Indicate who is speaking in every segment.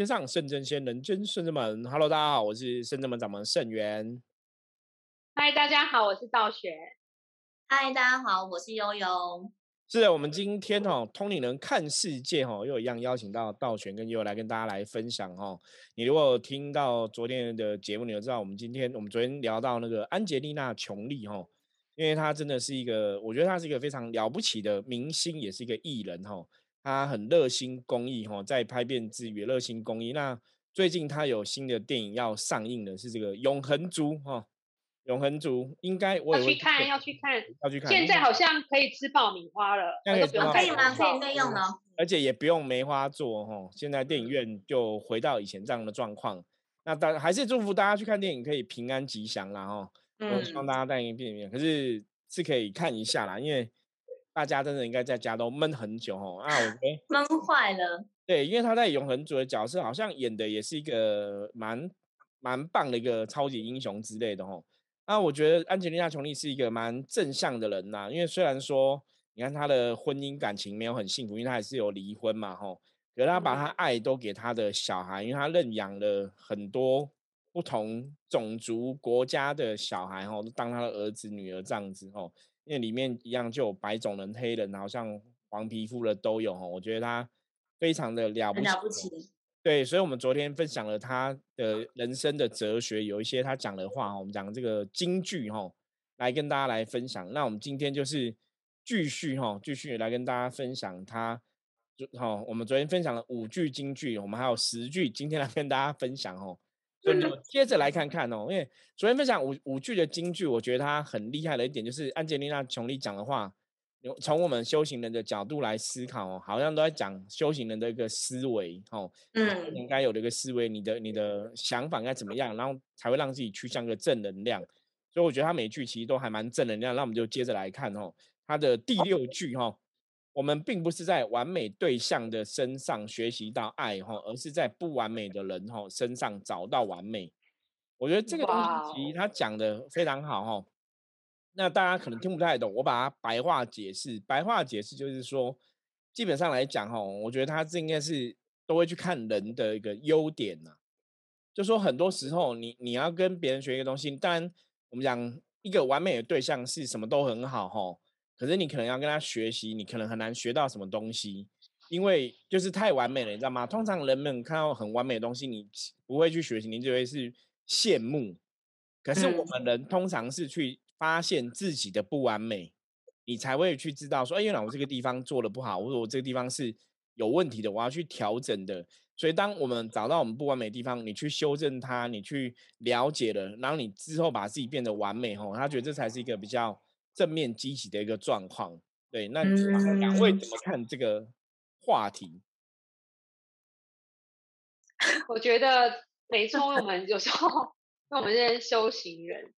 Speaker 1: 天上圣真仙，人间圣真门。Hello，大家好，我是圣真门掌门圣元。
Speaker 2: 嗨，大家好，我是道玄。
Speaker 3: 嗨，大家好，我是悠悠。
Speaker 1: 是的，我们今天哈通灵人看世界哈，又一样邀请到道玄跟悠悠来跟大家来分享哈。你如果听到昨天的节目，你就知道我们今天我们昨天聊到那个安吉丽娜琼丽哈，因为她真的是一个，我觉得她是一个非常了不起的明星，也是一个艺人哈。她很热心公益哈，在拍片之余热心公益。那最近他有新的电影要上映的，是这个《永恒族》哈。永恒族应该我
Speaker 2: 要去看，要去看，
Speaker 1: 要去看。
Speaker 2: 现在好像可以吃爆米花了，
Speaker 3: 可以吗？可以内用了，
Speaker 1: 而且也不用梅花座哈。现在电影院就回到以前这样的状况。那大还是祝福大家去看电影可以平安吉祥啦哈。嗯。希望大家带一电影院，可是是可以看一下啦，因为大家真的应该在家都闷很久哦。啊，我
Speaker 3: 闷坏了。
Speaker 1: 对，因为他在永恒族的角色好像演的也是一个蛮蛮棒的一个超级英雄之类的哦。那我觉得安吉丽娜·琼丽是一个蛮正向的人呐，因为虽然说你看她的婚姻感情没有很幸福，因为她还是有离婚嘛，吼，可是她把她爱都给她的小孩，因为她认养了很多不同种族国家的小孩，吼，都当她的儿子女儿这样子，吼，因为里面一样就有白种人、黑人，好像黄皮肤的都有，吼，我觉得他非常的了不起。对，所以，我们昨天分享了他的人生的哲学，有一些他讲的话，我们讲这个京剧哈，来跟大家来分享。那我们今天就是继续哈，继续来跟大家分享他，就哈，我们昨天分享了五句京剧，我们还有十句，今天来跟大家分享哦。所以，接着来看看哦，因为昨天分享五五句的金句，我觉得它很厉害的一点就是安吉丽娜·琼丽讲的话。从我们修行人的角度来思考哦，好像都在讲修行人的一个思维哦，嗯，应该有的一个思维，你的你的想法应该怎么样，然后才会让自己趋向一个正能量。所以我觉得他每句其实都还蛮正能量。那我们就接着来看哦，他的第六句哈，我们并不是在完美对象的身上学习到爱哈，而是在不完美的人哈身上找到完美。我觉得这个东西其实他讲的非常好哈。那大家可能听不太懂，我把它白话解释。白话解释就是说，基本上来讲，哈，我觉得他这应该是都会去看人的一个优点呐。就说很多时候，你你要跟别人学一个东西，当然我们讲一个完美的对象是什么都很好，哈。可是你可能要跟他学习，你可能很难学到什么东西，因为就是太完美了，你知道吗？通常人们看到很完美的东西，你不会去学习，你只会是羡慕。可是我们人通常是去。发现自己的不完美，你才会去知道说，哎，原来我这个地方做的不好，或者我这个地方是有问题的，我要去调整的。所以，当我们找到我们不完美的地方，你去修正它，你去了解了，然后你之后把自己变得完美，吼，他觉得这才是一个比较正面积极的一个状况。对，那两位怎么看这个话题？
Speaker 2: 我觉得没错，我们有时候，因为我们这些修行人。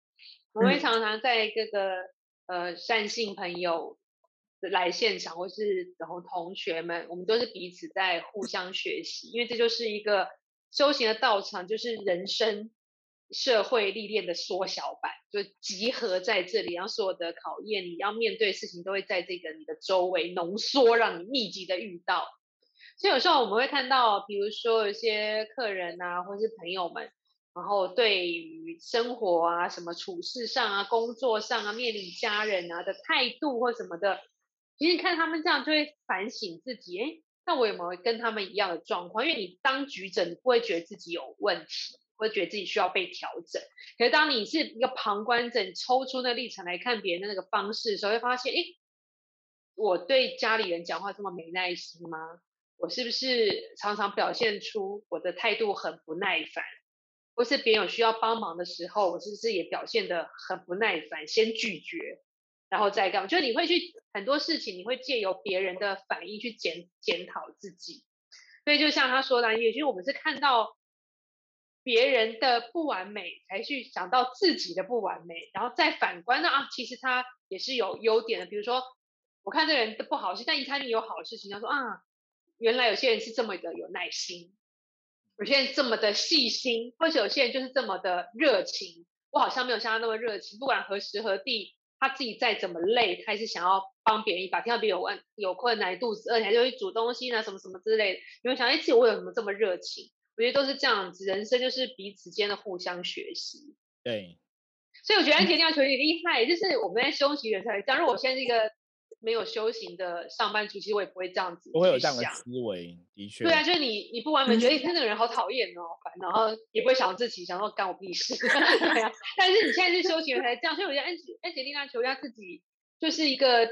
Speaker 2: 我会常常在各个呃善信朋友来现场，或是然后同学们，我们都是彼此在互相学习，因为这就是一个修行的道场，就是人生社会历练的缩小版，就集合在这里，然后所有的考验，你要面对事情，都会在这个你的周围浓缩，让你密集的遇到。所以有时候我们会看到，比如说有些客人啊，或是朋友们。然后对于生活啊、什么处事上啊、工作上啊、面临家人啊的态度或什么的，其实看他们这样就会反省自己，哎，那我有没有跟他们一样的状况？因为你当局者，你不会觉得自己有问题，会觉得自己需要被调整。可是当你是一个旁观者，你抽出那立场来看别人的那个方式的时候，会发现，哎，我对家里人讲话这么没耐心吗？我是不是常常表现出我的态度很不耐烦？或是别人有需要帮忙的时候，我是不是也表现的很不耐烦，先拒绝，然后再干？就是你会去很多事情，你会借由别人的反应去检检讨自己。所以就像他说的，也许我们是看到别人的不完美，才去想到自己的不完美，然后再反观呢啊，其实他也是有优点的。比如说，我看这个人的不好事，但一看你有好事情，他说啊，原来有些人是这么的有耐心。有些人这么的细心，或者有些人就是这么的热情。我好像没有像他那么热情。不管何时何地，他自己再怎么累，他还是想要帮别人一把。听到别人有问有困难、肚子饿，他就会煮东西呢，什么什么之类的。你会想，哎，自己我有什么这么热情？我觉得都是这样子，人生就是彼此间的互相学习。
Speaker 1: 对，
Speaker 2: 所以我觉得安杰丽娜裘丽厉害，就是我们在休息的才会这样。如果我现在是一个没有修行的上班族，其实我也不会这样子，
Speaker 1: 不会有这样的思维，的确。
Speaker 2: 对啊，就是你你不完美，觉得你看那个人好讨厌哦，烦，然后也不会想自己，想说干我屁事。对啊，但是你现在是修行人才这样，所以我觉得安安吉丽娜裘丽自己。就是一个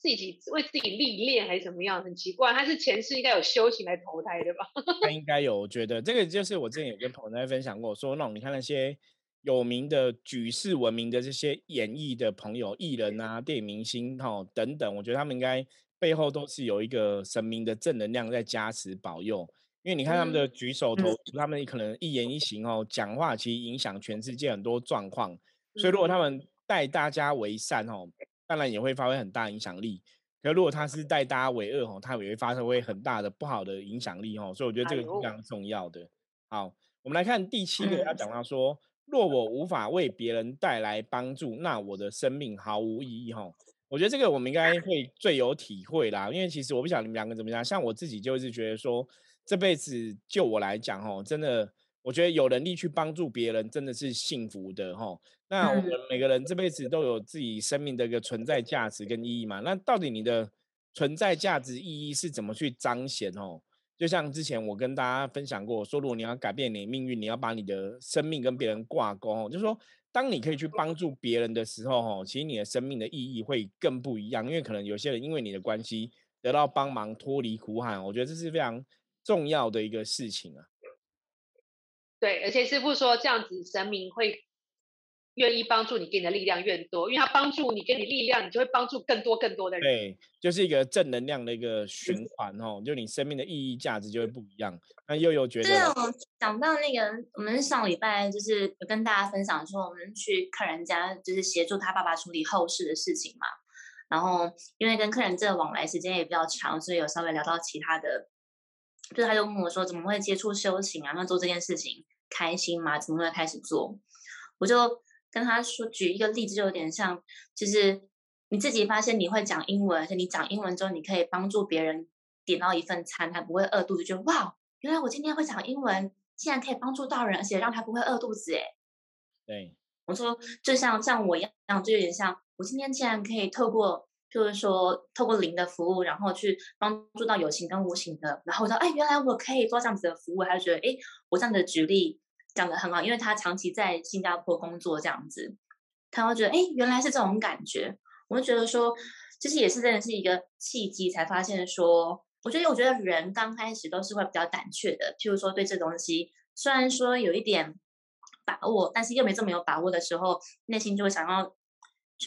Speaker 2: 自己为自己历练还是怎么样，很奇怪。他是前世应该有修行来投胎的吧？
Speaker 1: 他应该有，我觉得这个就是我之前有跟朋友在分享过，说那种你看那些有名的举世闻名的这些演艺的朋友、艺人啊、电影明星哈等等，我觉得他们应该背后都是有一个神明的正能量在加持保佑。因为你看他们的举手投足，他们可能一言一行哦，讲话其实影响全世界很多状况。所以如果他们待大家为善哦。当然也会发挥很大影响力，可如果他是带大家为恶吼，他也会发挥很大的不好的影响力吼，所以我觉得这个是非常重要的。好，我们来看第七个，要讲到说，若我无法为别人带来帮助，那我的生命毫无意义吼。我觉得这个我们应该会最有体会啦，因为其实我不晓得你们两个怎么样，像我自己就是觉得说，这辈子就我来讲吼，真的。我觉得有能力去帮助别人，真的是幸福的哈。那我们每个人这辈子都有自己生命的一个存在价值跟意义嘛。那到底你的存在价值意义是怎么去彰显哦？就像之前我跟大家分享过，说如果你要改变你的命运，你要把你的生命跟别人挂钩哦。就是说，当你可以去帮助别人的时候，哦，其实你的生命的意义会更不一样。因为可能有些人因为你的关系得到帮忙，脱离苦海，我觉得这是非常重要的一个事情啊。
Speaker 2: 对，而且师傅说这样子，神明会愿意帮助你，给你的力量越多，因为他帮助你，给你力量，你就会帮助更多更多的人。
Speaker 1: 对，就是一个正能量的一个循环哦，就你生命的意义价值就会不一样。那悠悠觉得，对，
Speaker 3: 我讲到那个，我们上礼拜就是有跟大家分享说，我们去客人家就是协助他爸爸处理后事的事情嘛。然后因为跟客人这个往来时间也比较长，所以有稍微聊到其他的。就是他就问我说：“怎么会接触修行啊？那做这件事情开心吗？怎么会开始做？”我就跟他说，举一个例子，就有点像，就是你自己发现你会讲英文，而且你讲英文之后，你可以帮助别人点到一份餐，他不会饿肚子，就哇，原来我今天会讲英文，竟然可以帮助到人，而且让他不会饿肚子，哎，
Speaker 1: 对，
Speaker 3: 我说就像像我一样，就有点像，我今天竟然可以透过。就是说，透过零的服务，然后去帮助到有形跟无形的。然后我说，哎，原来我可以做这样子的服务，他就觉得，哎，我这样的举例讲的很好，因为他长期在新加坡工作这样子，他会觉得，哎，原来是这种感觉。我就觉得说，其实也是真的是一个契机，才发现说，我觉得，我觉得人刚开始都是会比较胆怯的。譬如说，对这东西，虽然说有一点把握，但是又没这么有把握的时候，内心就会想要。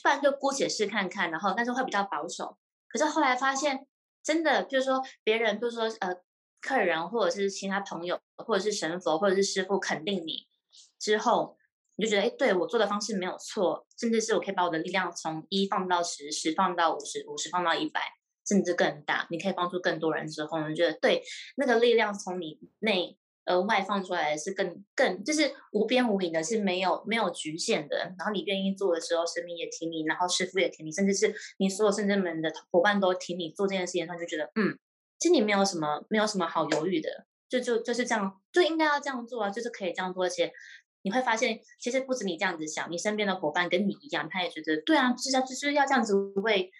Speaker 3: 不然就姑且试看看，然后但是会比较保守。可是后来发现，真的就是说，别人就是说，呃，客人或者是其他朋友，或者是神佛，或者是师傅肯定你之后，你就觉得，哎，对我做的方式没有错，甚至是我可以把我的力量从一放到十，十放到五十，五十放到一百，甚至更大，你可以帮助更多人之后，你觉得对那个力量从你内。额外放出来的是更更就是无边无垠的，是没有没有局限的。然后你愿意做的时候，神明也挺你，然后师傅也挺你，甚至是你所有圣者们的伙伴都挺你做这件事情，他就觉得嗯，其实你没有什么没有什么好犹豫的，就就就是这样，就应该要这样做啊，就是可以这样做。而且你会发现，其实不止你这样子想，你身边的伙伴跟你一样，他也觉得对啊，就是要就是要这样子为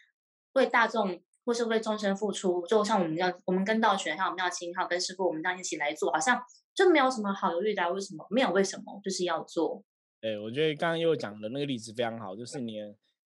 Speaker 3: 为大众。或是为终身付出，就像我们这样，我们跟道玄还有妙清还有跟师傅，我们这样一起来做，好像就没有什么好犹豫的。为什么？没有为什么，就是要做。
Speaker 1: 对，我觉得刚刚又讲的那个例子非常好，就是你，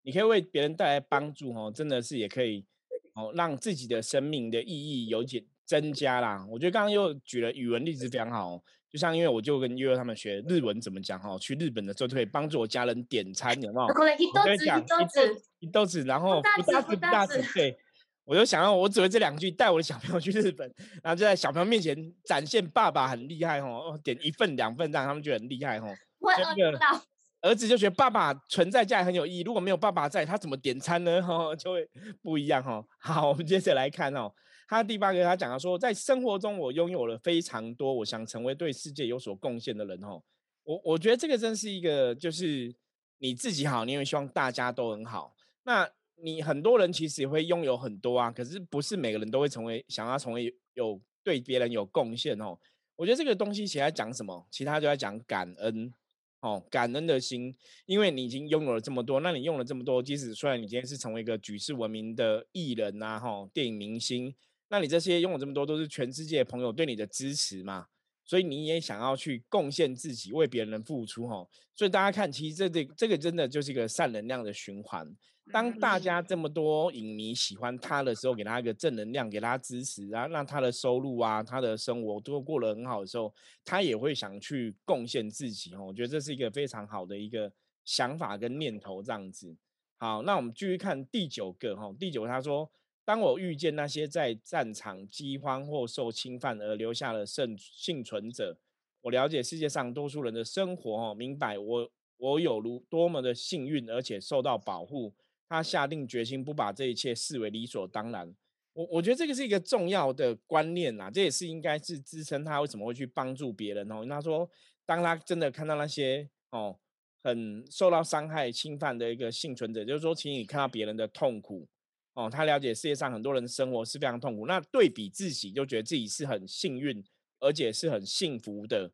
Speaker 1: 你可以为别人带来帮助哦，真的是也可以哦，让自己的生命的意义有点增加啦。我觉得刚刚又举了语文例子非常好，就像因为我就跟悠悠他们学日文怎么讲哈，去日本的时候就可以帮助我家人点餐，有没有？我
Speaker 3: 跟你讲，一豆子，
Speaker 1: 一豆子，然后不大子不大子，对。我就想要，我只会这两句，带我的小朋友去日本，然后就在小朋友面前展现爸爸很厉害哦，点一份两份，让他们觉得很厉害哦。
Speaker 3: 那个
Speaker 1: 儿子就觉得爸爸存在价很有意义，如果没有爸爸在，他怎么点餐呢？哈，就会不一样哈。好，我们接着来看哦，他第八个他讲到说，在生活中我拥有了非常多，我想成为对世界有所贡献的人哦。我我觉得这个真是一个，就是你自己好，你也希望大家都很好。那你很多人其实也会拥有很多啊，可是不是每个人都会成为想要成为有对别人有贡献哦。我觉得这个东西其实在讲什么？其他就在讲感恩哦，感恩的心，因为你已经拥有了这么多，那你用了这么多，即使虽然你今天是成为一个举世闻名的艺人呐，哈，电影明星，那你这些拥有这么多，都是全世界朋友对你的支持嘛。所以你也想要去贡献自己，为别人付出哈。所以大家看，其实这这这个真的就是一个善能量的循环。当大家这么多影迷喜欢他的时候，给他一个正能量，给他支持，然后让他的收入啊，他的生活都过得很好的时候，他也会想去贡献自己哦。我觉得这是一个非常好的一个想法跟念头，这样子。好，那我们继续看第九个哈。第九，他说。当我遇见那些在战场饥荒或受侵犯而留下了幸幸存者，我了解世界上多数人的生活，哦，明白我我有如多么的幸运，而且受到保护。他下定决心不把这一切视为理所当然。我我觉得这个是一个重要的观念呐，这也是应该是支撑他为什么会去帮助别人哦。他说，当他真的看到那些哦很受到伤害侵犯的一个幸存者，就是说，请你看到别人的痛苦。哦，他了解世界上很多人的生活是非常痛苦，那对比自己就觉得自己是很幸运，而且是很幸福的。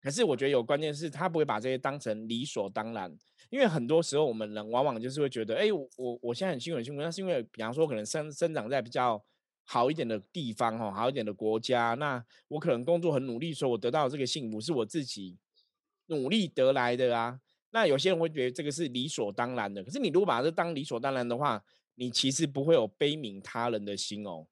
Speaker 1: 可是我觉得有关键是他不会把这些当成理所当然，因为很多时候我们人往往就是会觉得，哎，我我我现在很幸运很幸福，那是因为比方说可能生生长在比较好一点的地方，哈，好一点的国家，那我可能工作很努力，说我得到这个幸福是我自己努力得来的啊。那有些人会觉得这个是理所当然的，可是你如果把这当理所当然的话，你其实不会有悲悯他人的心哦，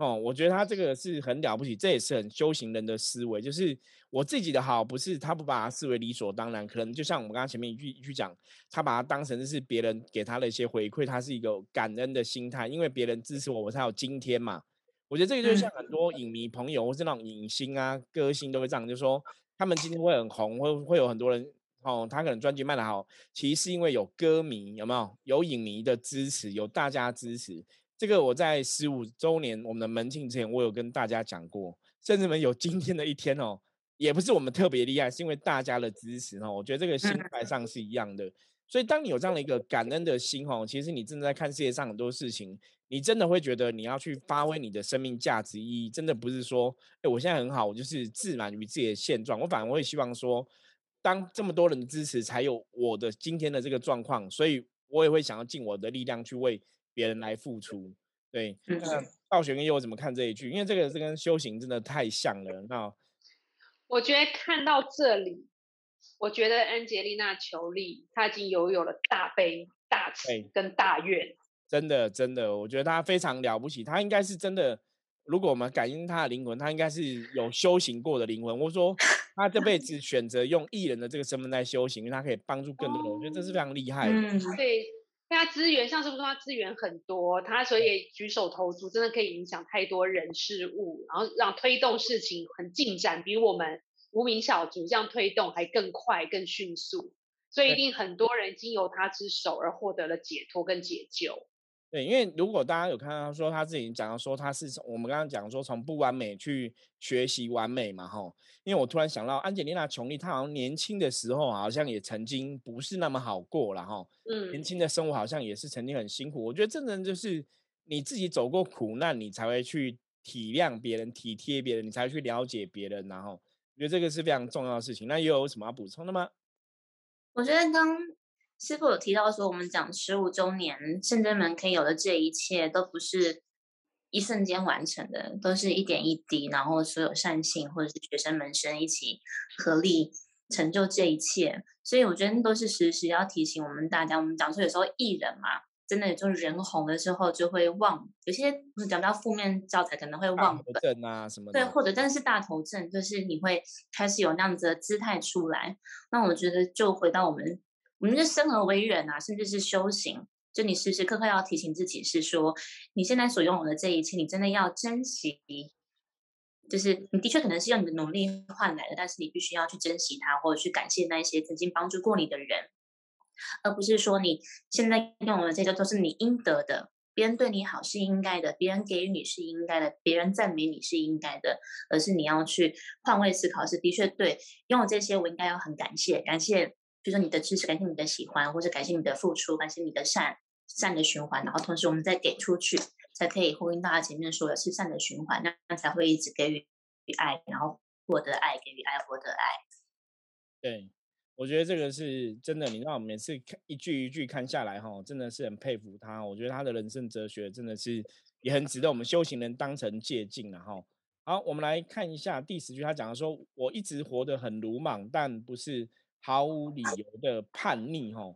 Speaker 1: 哦，我觉得他这个是很了不起，这也是很修行人的思维。就是我自己的好，不是他不把它视为理所当然，可能就像我们刚刚前面一句一句讲，他把它当成是别人给他的一些回馈，他是一个感恩的心态，因为别人支持我，我才有今天嘛。我觉得这个就像很多影迷朋友或是那种影星啊、歌星都会这样，就说他们今天会很红，会会有很多人。哦，他可能专辑卖的好，其实是因为有歌迷，有没有？有影迷的支持，有大家支持。这个我在十五周年我们的门庆之前，我有跟大家讲过，甚至们有今天的一天哦，也不是我们特别厉害，是因为大家的支持哦。我觉得这个心态上是一样的。所以当你有这样的一个感恩的心哦，其实你正在看世界上很多事情，你真的会觉得你要去发挥你的生命价值意义，真的不是说，哎，我现在很好，我就是自满于自己的现状。我反而会希望说。当这么多人的支持，才有我的今天的这个状况，所以我也会想要尽我的力量去为别人来付出。对，那道玄跟佑怎么看这一句？因为这个是跟修行真的太像了。那
Speaker 2: 我觉得看到这里，我觉得安吉丽娜·裘丽她已经拥有了大悲、大慈跟大愿。
Speaker 1: 真的，真的，我觉得她非常了不起。她应该是真的。如果我们感应她的灵魂，她应该是有修行过的灵魂。我说 她这辈子选择用艺人的这个身份在修行，因为他可以帮助更多人。我觉得这是非常厉害。
Speaker 2: 嗯，对，他资源像是不是他资源很多，他所以举手投足真的可以影响太多人事物，然后让推动事情很进展，比我们无名小卒这样推动还更快、更迅速。所以一定很多人经由他之手而获得了解脱跟解救。
Speaker 1: 对，因为如果大家有看到说他自己讲到说他是我们刚刚讲说从不完美去学习完美嘛，吼。因为我突然想到安吉丽娜·琼丽，她好像年轻的时候好像也曾经不是那么好过了，哈。嗯。年轻的生活好像也是曾经很辛苦。我觉得真正就是你自己走过苦难，你才会去体谅别人、体贴别人，你才会去了解别人，然后我觉得这个是非常重要的事情。那又有什么要补充的吗？
Speaker 3: 我觉得刚。师傅有提到说，我们讲十五周年，圣真门可以有的这一切，都不是一瞬间完成的，都是一点一滴，然后所有善信或者是学生门生一起合力成就这一切。所以我觉得都是时时要提醒我们大家。我们讲说有时候艺人嘛，真的就是人红了之后就会忘，有些讲到负面教材可能会忘
Speaker 1: 本啊什么
Speaker 3: 对，或者但是大头症就是你会开始有那样子的姿态出来。那我觉得就回到我们。我们是生而为人啊，甚至是修行，就你时时刻刻要提醒自己，是说你现在所拥有的这一切，你真的要珍惜。就是你的确可能是用你的努力换来的，但是你必须要去珍惜它，或者去感谢那些曾经帮助过你的人，而不是说你现在拥有的这些都是你应得的。别人对你好是应该的，别人给予你是应该的，别人赞美你是应该的，而是你要去换位思考，是的确对拥有这些，我应该要很感谢，感谢。就说你的支持，感谢你的喜欢，或者感谢你的付出，感谢你的善善的循环，然后同时我们再给出去，才可以呼应大家前面说的是善的循环，那那才会一直给予爱，然后获得爱，给予爱，获得爱。
Speaker 1: 对，我觉得这个是真的。你让我每次看一句一句看下来，哈，真的是很佩服他。我觉得他的人生哲学真的是也很值得我们修行人当成借鉴然后。好，我们来看一下第十句，他讲的说：“我一直活得很鲁莽，但不是毫无理由的叛逆。”哈，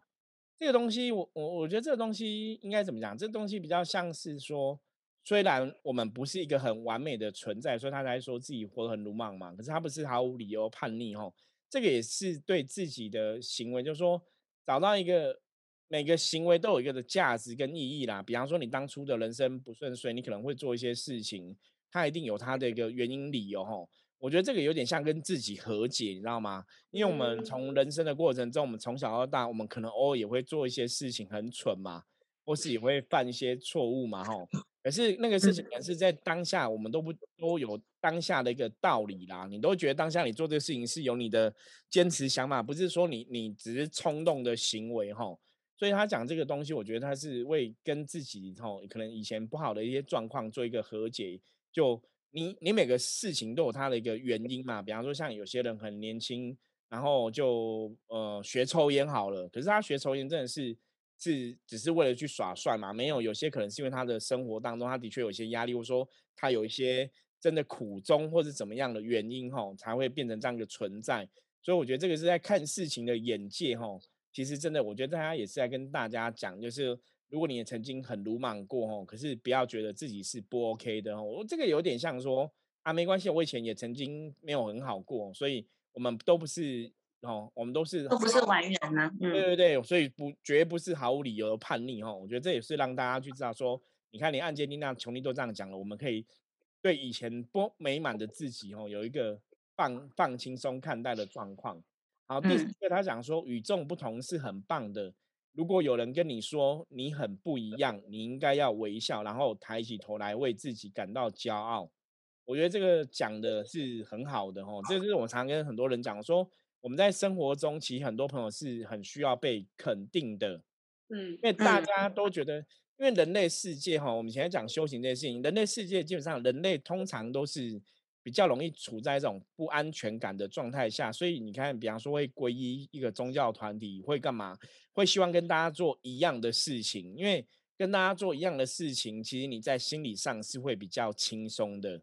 Speaker 1: 这个东西，我我我觉得这个东西应该怎么讲？这个东西比较像是说。虽然我们不是一个很完美的存在，所以他才说自己活得很鲁莽嘛。可是他不是毫无理由叛逆吼，这个也是对自己的行为，就是说找到一个每个行为都有一个的价值跟意义啦。比方说你当初的人生不顺遂，你可能会做一些事情，它一定有它的一个原因理由吼。我觉得这个有点像跟自己和解，你知道吗？因为我们从人生的过程中，我们从小到大，我们可能偶尔也会做一些事情很蠢嘛，或是也会犯一些错误嘛吼。可是那个事情，也是在当下，我们都不都有当下的一个道理啦。你都觉得当下你做这个事情是有你的坚持想法，不是说你你只是冲动的行为哈。所以他讲这个东西，我觉得他是为跟自己哈可能以前不好的一些状况做一个和解。就你你每个事情都有它的一个原因嘛。比方说像有些人很年轻，然后就呃学抽烟好了，可是他学抽烟真的是。是只是为了去耍帅嘛？没有，有些可能是因为他的生活当中，他的确有一些压力，或者说他有一些真的苦衷，或者怎么样的原因哈，才会变成这样一个存在。所以我觉得这个是在看事情的眼界哈。其实真的，我觉得大家也是在跟大家讲，就是如果你也曾经很鲁莽过哦，可是不要觉得自己是不 OK 的哦。我这个有点像说啊，没关系，我以前也曾经没有很好过，所以我们都不是。哦，我们都是
Speaker 3: 都不是完人呐，
Speaker 1: 对对对，所以不绝不是毫无理由的叛逆哦。我觉得这也是让大家去知道说，你看，连安吉丽娜·琼丽都这样讲了，我们可以对以前不美满的自己哦，有一个放放轻松看待的状况。好，第四个他讲说，与众不同是很棒的。如果有人跟你说你很不一样，你应该要微笑，然后抬起头来为自己感到骄傲。我觉得这个讲的是很好的哦，这是我常跟很多人讲说。我们在生活中，其实很多朋友是很需要被肯定的，嗯，因为大家都觉得，因为人类世界哈，我们以前讲修行这件事情，人类世界基本上人类通常都是比较容易处在这种不安全感的状态下，所以你看，比方说会皈依一个宗教团体，会干嘛？会希望跟大家做一样的事情，因为跟大家做一样的事情，其实你在心理上是会比较轻松的。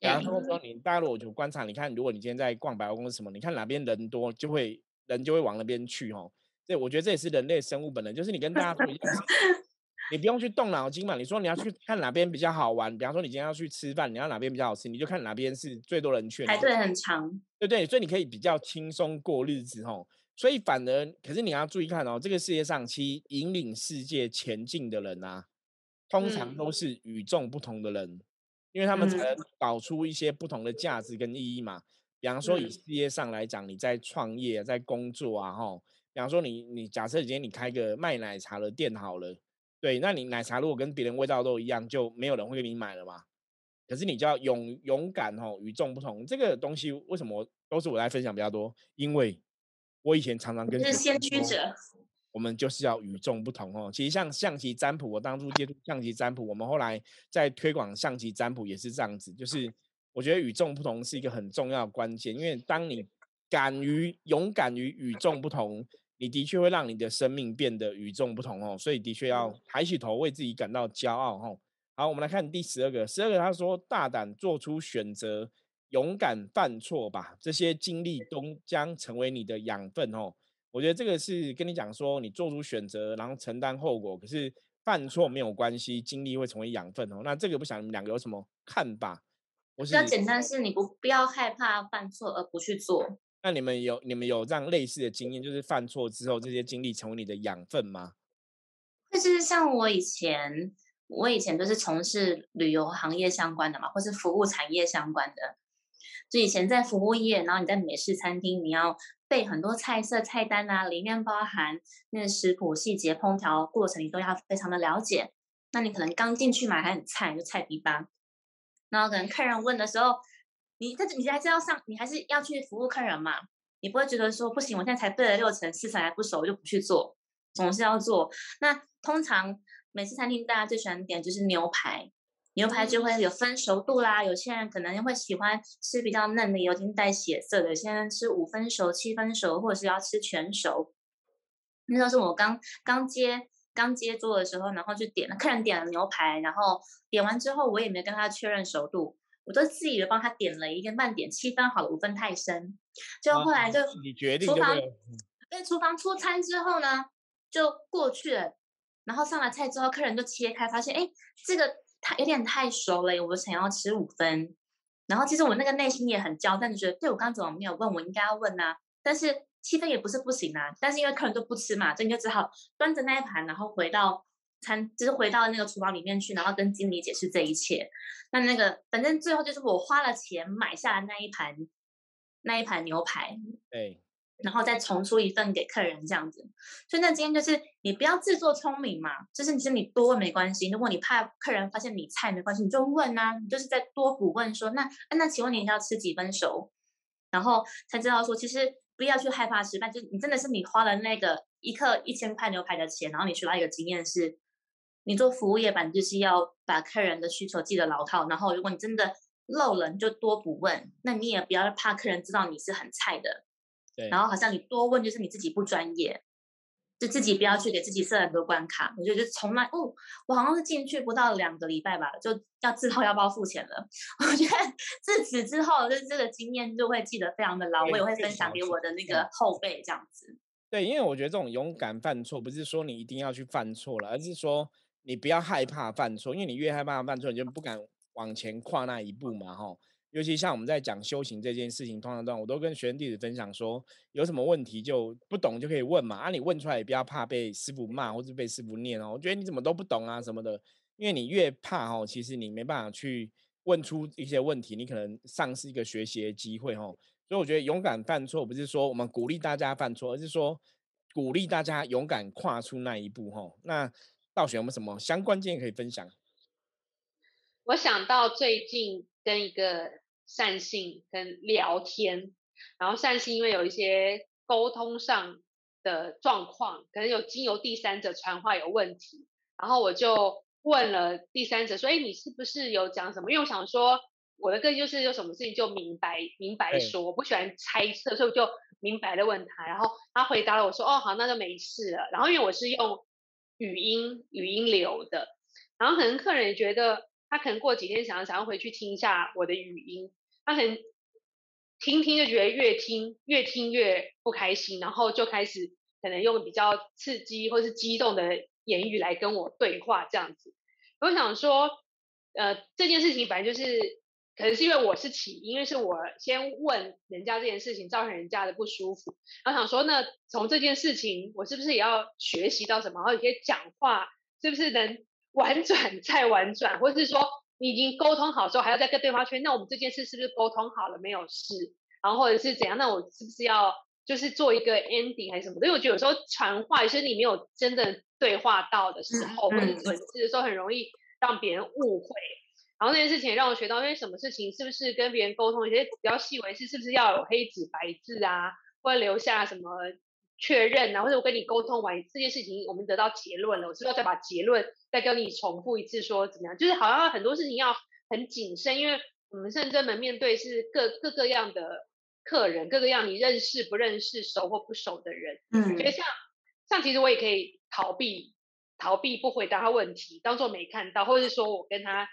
Speaker 1: 然后说你大陆我就观察，你看，如果你今天在逛百货公司什么，你看哪边人多，就会人就会往那边去哦。对我觉得这也是人类生物本能，就是你跟大家做一样，你不用去动脑筋嘛。你说你要去看哪边比较好玩，比方说你今天要去吃饭，你要哪边比较好吃，你就看哪边是最多人去。
Speaker 3: 排队很长，
Speaker 1: 对对，所以你可以比较轻松过日子哦。所以反而，可是你要注意看哦，这个世界上其实引领世界前进的人啊，通常都是与众不同的人。因为他们才能导出一些不同的价值跟意义嘛。比方说，以事业上来讲，你在创业、在工作啊，哈。比方说，你你假设今天你开个卖奶茶的店好了，对，那你奶茶如果跟别人味道都一样，就没有人会给你买了嘛。可是你就要勇勇敢哦，与众不同。这个东西为什么都是我来分享比较多？因为我以前常常跟
Speaker 3: 是先驱者。
Speaker 1: 我们就是要与众不同哦。其实像象棋占卜，我当初接触象棋占卜，我们后来在推广象棋占卜也是这样子。就是我觉得与众不同是一个很重要的关键，因为当你敢于勇敢于与众不同，你的确会让你的生命变得与众不同哦。所以的确要抬起头，为自己感到骄傲哦。好，我们来看第十二个，十二个他说大胆做出选择，勇敢犯错吧，这些经历都将成为你的养分哦。我觉得这个是跟你讲说，你做出选择，然后承担后果，可是犯错没有关系，经历会成为养分哦。那这个不想你们两个有什么看法？
Speaker 3: 比较简单是，你不不要害怕犯错而不去做。
Speaker 1: 那你们有你们有这样类似的经验，就是犯错之后，这些经历成为你的养分吗？
Speaker 3: 就是像我以前，我以前都是从事旅游行业相关的嘛，或是服务产业相关的。就以前在服务业，然后你在美式餐厅，你要。背很多菜色、菜单啊，里面包含那食谱细节、烹调过程，你都要非常的了解。那你可能刚进去买还很菜，就菜逼吧。然后可能客人问的时候，你但是你还是要上，你还是要去服务客人嘛。你不会觉得说不行，我现在才背了六成，四成还不熟，我就不去做，总是要做。那通常美式餐厅大家最喜欢点就是牛排，牛排就会有分熟度啦。有些人可能会喜欢吃比较嫩的，有点带血色的；有些人吃五分熟、七分熟，或者是要吃全熟。那时候是我刚刚接刚接桌的时候，然后就点了客人点了牛排，然后点完之后我也没跟他确认熟度，我都自己帮他点了一个慢点七分好了，五分太深。就后来就
Speaker 1: 你决定
Speaker 3: 厨房对厨房出餐之后呢，就过去了，然后上了菜之后，客人就切开发现，哎，这个太有点太熟了，我想要吃五分。然后其实我那个内心也很焦，但就觉得，对我刚怎么没有问，我应该要问呐，但是。七分也不是不行啊，但是因为客人都不吃嘛，所以你就只好端着那一盘，然后回到餐，就是回到那个厨房里面去，然后跟经理解释这一切。那那个反正最后就是我花了钱买下的那一盘那一盘牛排，
Speaker 1: 对，
Speaker 3: 然后再重出一份给客人这样子。所以那今天就是你不要自作聪明嘛，就是你是你多问没关系，如果你怕客人发现你菜没关系，你就问啊，你就是在多补问说，那那请问你要吃几分熟？然后才知道说其实。不要去害怕失败，就你真的是你花了那个一克一千块牛排的钱，然后你学到一个经验是，你做服务业吧，就是要把客人的需求记得牢套，然后如果你真的漏了，你就多不问，那你也不要怕客人知道你是很菜的，
Speaker 1: 对，
Speaker 3: 然后好像你多问就是你自己不专业。就自己不要去给自己设很多关卡，我觉得就从来哦，我好像是进去不到两个礼拜吧，就要自掏腰包付钱了。我觉得自此之后，就是这个经验就会记得非常的牢，我也会分享给我的那个后辈这样子。
Speaker 1: 对，因为我觉得这种勇敢犯错，不是说你一定要去犯错了，而是说你不要害怕犯错，因为你越害怕犯错，你就不敢往前跨那一步嘛，吼。尤其像我们在讲修行这件事情，通常段我都跟学生弟子分享说，有什么问题就不懂就可以问嘛，啊，你问出来也不要怕被师傅骂或者被师傅念哦。我觉得你怎么都不懂啊什么的，因为你越怕哦，其实你没办法去问出一些问题，你可能丧失一个学习的机会哦。所以我觉得勇敢犯错不是说我们鼓励大家犯错，而是说鼓励大家勇敢跨出那一步吼。那道玄有没有什么相关经验可以分享？
Speaker 2: 我想到最近跟一个。善性跟聊天，然后善性因为有一些沟通上的状况，可能有经由第三者传话有问题，然后我就问了第三者说：“哎，你是不是有讲什么？”因为我想说我的个性就是有什么事情就明白明白说，我不喜欢猜测，所以我就明白的问他。然后他回答了我说：“哦，好，那就没事了。”然后因为我是用语音语音留的，然后可能客人也觉得。他可能过几天想要想要回去听一下我的语音，他可能听听就觉得越听越听越不开心，然后就开始可能用比较刺激或是激动的言语来跟我对话这样子。我想说，呃，这件事情反正就是可能是因为我是起，因为是我先问人家这件事情造成人家的不舒服，然后想说，那从这件事情我是不是也要学习到什么？然后有些讲话是不是能？婉转再婉转，或是说你已经沟通好之后，还要再跟对方确认，那我们这件事是不是沟通好了没有事？然后或者是怎样？那我是不是要就是做一个 ending 还是什么？因为我觉得有时候传话，有时你没有真的对话到的时候，或者文字的时候，很容易让别人误会。然后那件事情让我学到，因为什么事情是不是跟别人沟通，一些比较细微事，是不是要有黑纸白字啊，或者留下什么？确认啊，或者我跟你沟通完这件事情，我们得到结论了，我是不是要再把结论再跟你重复一次，说怎么样？就是好像很多事情要很谨慎，因为我们圣真门面对是各各个样的客人，各个样你认识不认识、熟或不熟的人。嗯，觉得像像其实我也可以逃避逃避不回答他问题，当做没看到，或者是说我跟他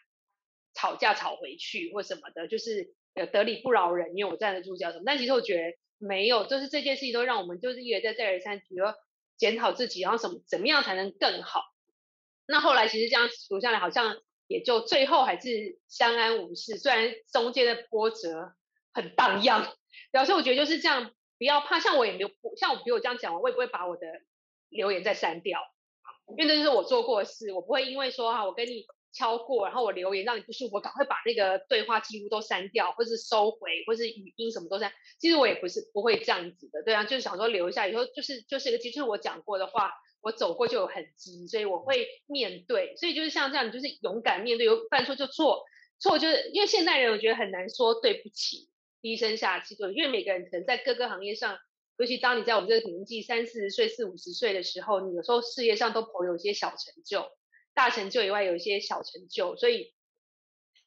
Speaker 2: 吵架吵回去或什么的，就是呃得理不饶人，因为我站得住脚什么。但其实我觉得。没有，就是这件事情都让我们就是一而再再而三，比如说检讨自己，然后怎么怎么样才能更好。那后来其实这样读下来，好像也就最后还是相安无事，虽然中间的波折很荡漾。表示我觉得就是这样，不要怕。像我也没有，像我比如我这样讲，我也不会把我的留言再删掉，因为这就是我做过的事，我不会因为说哈，我跟你。敲过，然后我留言让你不舒服，赶快把那个对话记录都删掉，或是收回，或是语音什么都删。其实我也不是不会这样子的，对啊，就是想说留一下，以后就是就是一个，其实我讲过的话，我走过就有痕迹，所以我会面对。所以就是像这样，就是勇敢面对，有犯错就错，错就是因为现代人我觉得很难说对不起，低声下气，就因为每个人可能在各个行业上，尤其当你在我们这个年纪三四十岁、四五十岁的时候，你有时候事业上都颇有一些小成就。大成就以外，有一些小成就，所以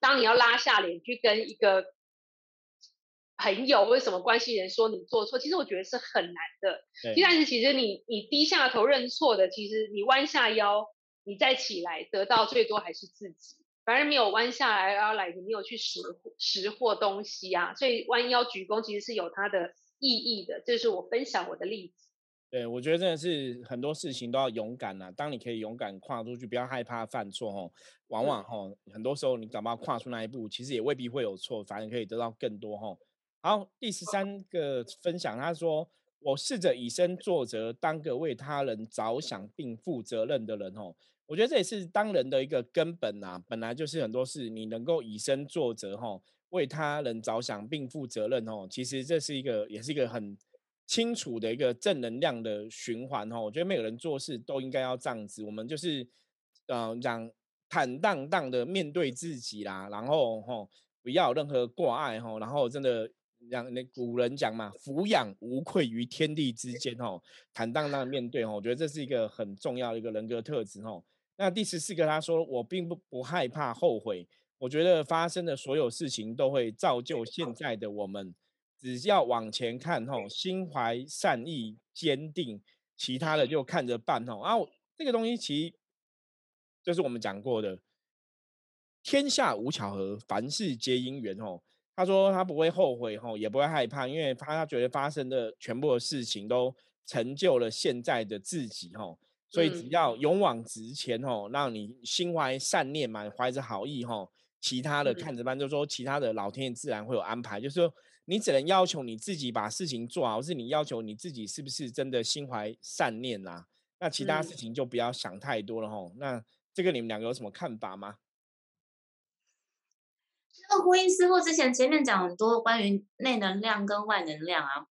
Speaker 2: 当你要拉下脸去跟一个朋友或者什么关系人说你做错，其实我觉得是很难的。但是其实你你低下头认错的，其实你弯下腰，你再起来，得到最多还是自己。反而没有弯下来然后来，你没有去拾拾获东西啊。所以弯腰鞠躬其实是有它的意义的。这是我分享我的例子。
Speaker 1: 对，我觉得真的是很多事情都要勇敢呐。当你可以勇敢跨出去，不要害怕犯错吼。往往吼，很多时候你敢不敢跨出那一步，其实也未必会有错，反而可以得到更多吼。好，第十三个分享，他说：“我试着以身作则，当个为他人着想并负责任的人。”吼，我觉得这也是当人的一个根本呐。本来就是很多事，你能够以身作则，吼，为他人着想并负责任，吼，其实这是一个，也是一个很清楚的一个正能量的循环，哈。我觉得每个人做事都应该要这样子，我们就是，呃，讲坦荡荡的面对自己啦，然后，吼，不要任何挂碍，吼，然后真的。让那古人讲嘛，俯仰无愧于天地之间，哦，坦荡荡面对，哦，我觉得这是一个很重要的一个人格特质，哦。那第十四个，他说我并不不害怕后悔，我觉得发生的所有事情都会造就现在的我们，只要往前看，吼，心怀善意，坚定，其他的就看着办，吼。啊，这个东西其实就是我们讲过的，天下无巧合，凡事皆因缘，吼。他说他不会后悔吼，也不会害怕，因为他他觉得发生的全部的事情都成就了现在的自己吼，所以只要勇往直前吼，让你心怀善念嘛，怀着好意吼，其他的看着办，就说其他的老天爷自然会有安排，就是说你只能要求你自己把事情做好，是你要求你自己是不是真的心怀善念呐？那其他事情就不要想太多了吼。那这个你们两个有什么看法吗？
Speaker 3: 那呼应师傅之前前面讲很多关于内能量跟外能量啊，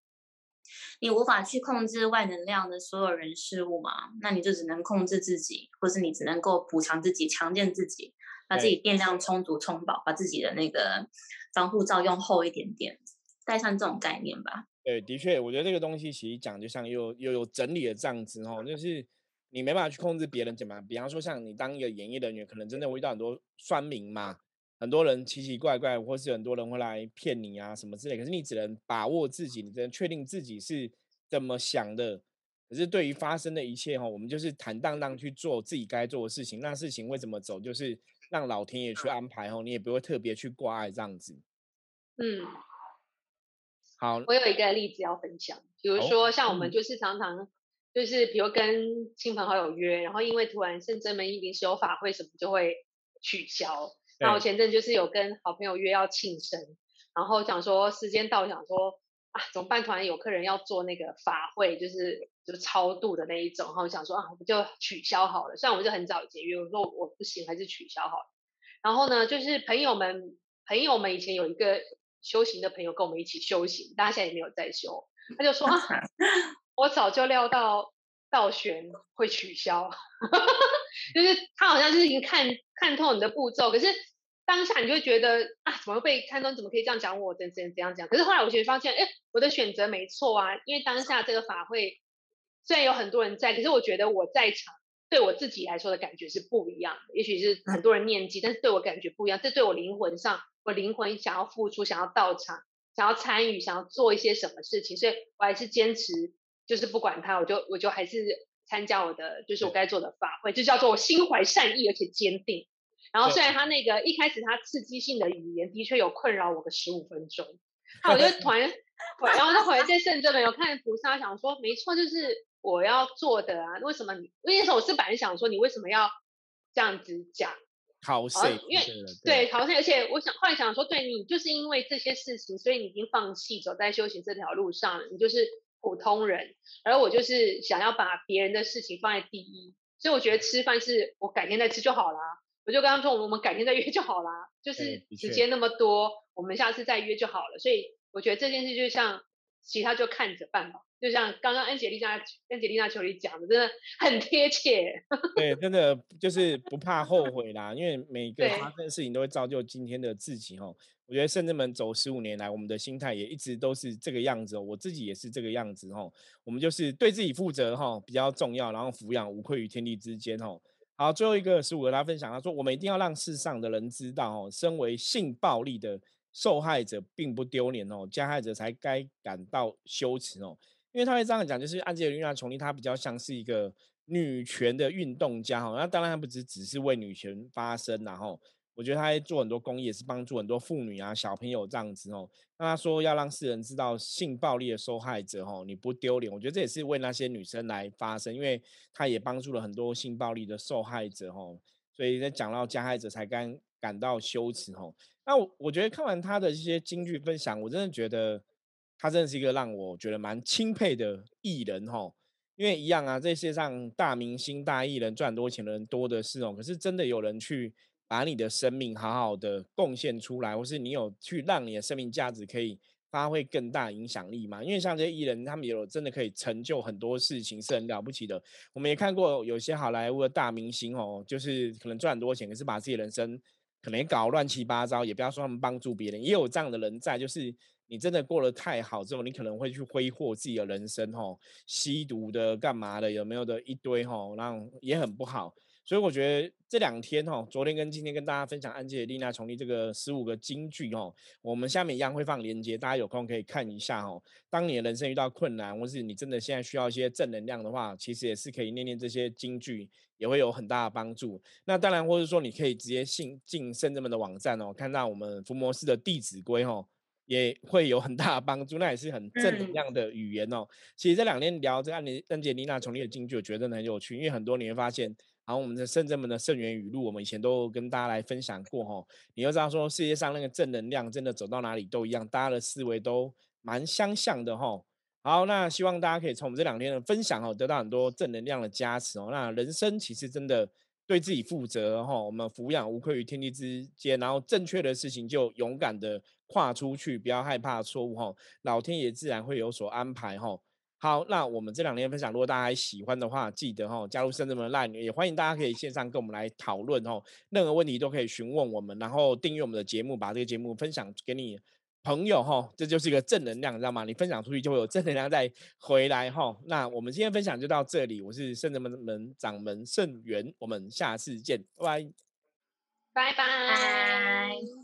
Speaker 3: 你无法去控制外能量的所有人事物嘛，那你就只能控制自己，或是你只能够补偿自己，强健自己，把自己电量充足充饱，把自己的那个防护罩用厚一点点，带上这种概念吧。
Speaker 1: 对，的确，我觉得这个东西其实讲就像又又有整理的这样子哦，就是你没办法去控制别人怎么，比方说像你当一个演艺人员，可能真的会遇到很多酸民嘛。很多人奇奇怪怪，或是很多人会来骗你啊，什么之类。可是你只能把握自己，你只能确定自己是怎么想的。可是对于发生的一切哈，我们就是坦荡荡去做自己该做的事情。那事情会怎么走，就是让老天爷去安排哦，你也不会特别去挂碍这样子。
Speaker 2: 嗯，
Speaker 1: 好，
Speaker 2: 我有一个例子要分享，比如说像我们就是常常就是比如跟亲朋好友约，然后因为突然圣真门临时有法会什么，就会取消。那我前阵就是有跟好朋友约要庆生，然后想说时间到，想说啊，怎么办？突然有客人要做那个法会，就是就超度的那一种，然后想说啊，我们就取消好了。虽然我们就很早节约，我说我不行，还是取消好了。然后呢，就是朋友们，朋友们以前有一个修行的朋友跟我们一起修行，大家现在也没有在修，他就说啊，我早就料到道玄会取消。就是他好像就是已经看看透你的步骤，可是当下你就会觉得啊，怎么会被看透？怎么可以这样讲我？怎怎怎样讲？可是后来我其实发现，哎，我的选择没错啊，因为当下这个法会虽然有很多人在，可是我觉得我在场对我自己来说的感觉是不一样的。也许是很多人念记，但是对我感觉不一样。这对我灵魂上，我灵魂想要付出，想要到场，想要参与，想要做一些什么事情，所以我还是坚持，就是不管他，我就我就还是。参加我的就是我该做的法会，就叫做我心怀善意而且坚定。然后虽然他那个一开始他刺激性的语言的确有困扰我个十五分钟，那我就突然，然后他回来在圣真没有看菩萨，想说没错，就是我要做的啊。为什么你？因为我是本来想说你为什么要这样子讲？
Speaker 1: 好胜，
Speaker 2: 因为对好像，而且我想后来想说，对你就是因为这些事情，所以你已经放弃走在修行这条路上了，你就是。普通人，而我就是想要把别人的事情放在第一，所以我觉得吃饭是我改天再吃就好啦。我就跟他说，我们改天再约就好啦，就是时间那么多，我们下次再约就好了。所以我觉得这件事就像其他就看着办吧，就像刚刚安杰丽娜安杰丽娜·裘里讲的，真的很贴切。
Speaker 1: 对，真的就是不怕后悔啦，因为每个发生的事情都会造就今天的自己哦。我觉得圣智门走十五年来，我们的心态也一直都是这个样子。我自己也是这个样子哦。我们就是对自己负责哈，比较重要，然后抚养无愧于天地之间哦。好，最后一个十五个他分享，他说我们一定要让世上的人知道哦，身为性暴力的受害者并不丢脸哦，加害者才该感到羞耻哦。因为他会这样讲，就是安吉丽娜·琼丽，她比较像是一个女权的运动家哈。那当然，她不只只是为女权发声，然后我觉得她在做很多公益，也是帮助很多妇女啊、小朋友这样子哦。那她说要让世人知道性暴力的受害者哦，你不丢脸，我觉得这也是为那些女生来发声，因为她也帮助了很多性暴力的受害者哦。所以在讲到加害者才感感到羞耻哦。那我我觉得看完他的一些京剧分享，我真的觉得。他真的是一个让我觉得蛮钦佩的艺人哦，因为一样啊，这世界上大明星、大艺人赚多钱的人多的是哦，可是真的有人去把你的生命好好的贡献出来，或是你有去让你的生命价值可以发挥更大影响力嘛？因为像这些艺人，他们有真的可以成就很多事情，是很了不起的。我们也看过有些好莱坞的大明星哦，就是可能赚很多钱，可是把自己人生可能搞乱七八糟，也不要说他们帮助别人，也有这样的人在，就是。你真的过得太好之后，你可能会去挥霍自己的人生，吼，吸毒的、干嘛的，有没有的一堆，吼，那也很不好。所以我觉得这两天，哦，昨天跟今天跟大家分享安吉丽娜·琼丽这个十五个金句，哦，我们下面一样会放链接，大家有空可以看一下，哦。当你的人生遇到困难，或是你真的现在需要一些正能量的话，其实也是可以念念这些金句，也会有很大的帮助。那当然，或者说你可以直接信进圣人们的网站哦，看到我们伏魔师的《弟子规》，哦。也会有很大的帮助，那也是很正能量的语言哦。其实这两天聊这个安妮、安杰丽娜·琼丽的京剧，我觉得很有趣，因为很多你会发现，然后我们的圣人们的圣元语录，我们以前都跟大家来分享过哈。你要知道说，世界上那个正能量真的走到哪里都一样，大家的思维都蛮相像的哈。好，那希望大家可以从我们这两天的分享哦，得到很多正能量的加持哦。那人生其实真的。对自己负责哈，我们抚养无愧于天地之间，然后正确的事情就勇敢的跨出去，不要害怕错误哈，老天爷自然会有所安排哈。好，那我们这两天分享，如果大家还喜欢的话，记得哈加入圣人们的 line，也欢迎大家可以线上跟我们来讨论哈，任何问题都可以询问我们，然后订阅我们的节目，把这个节目分享给你。朋友哈，这就是一个正能量，你知道吗？你分享出去就会有正能量再回来哈。那我们今天分享就到这里，我是圣人门门掌门圣元，我们下次见，拜拜，
Speaker 2: 拜拜。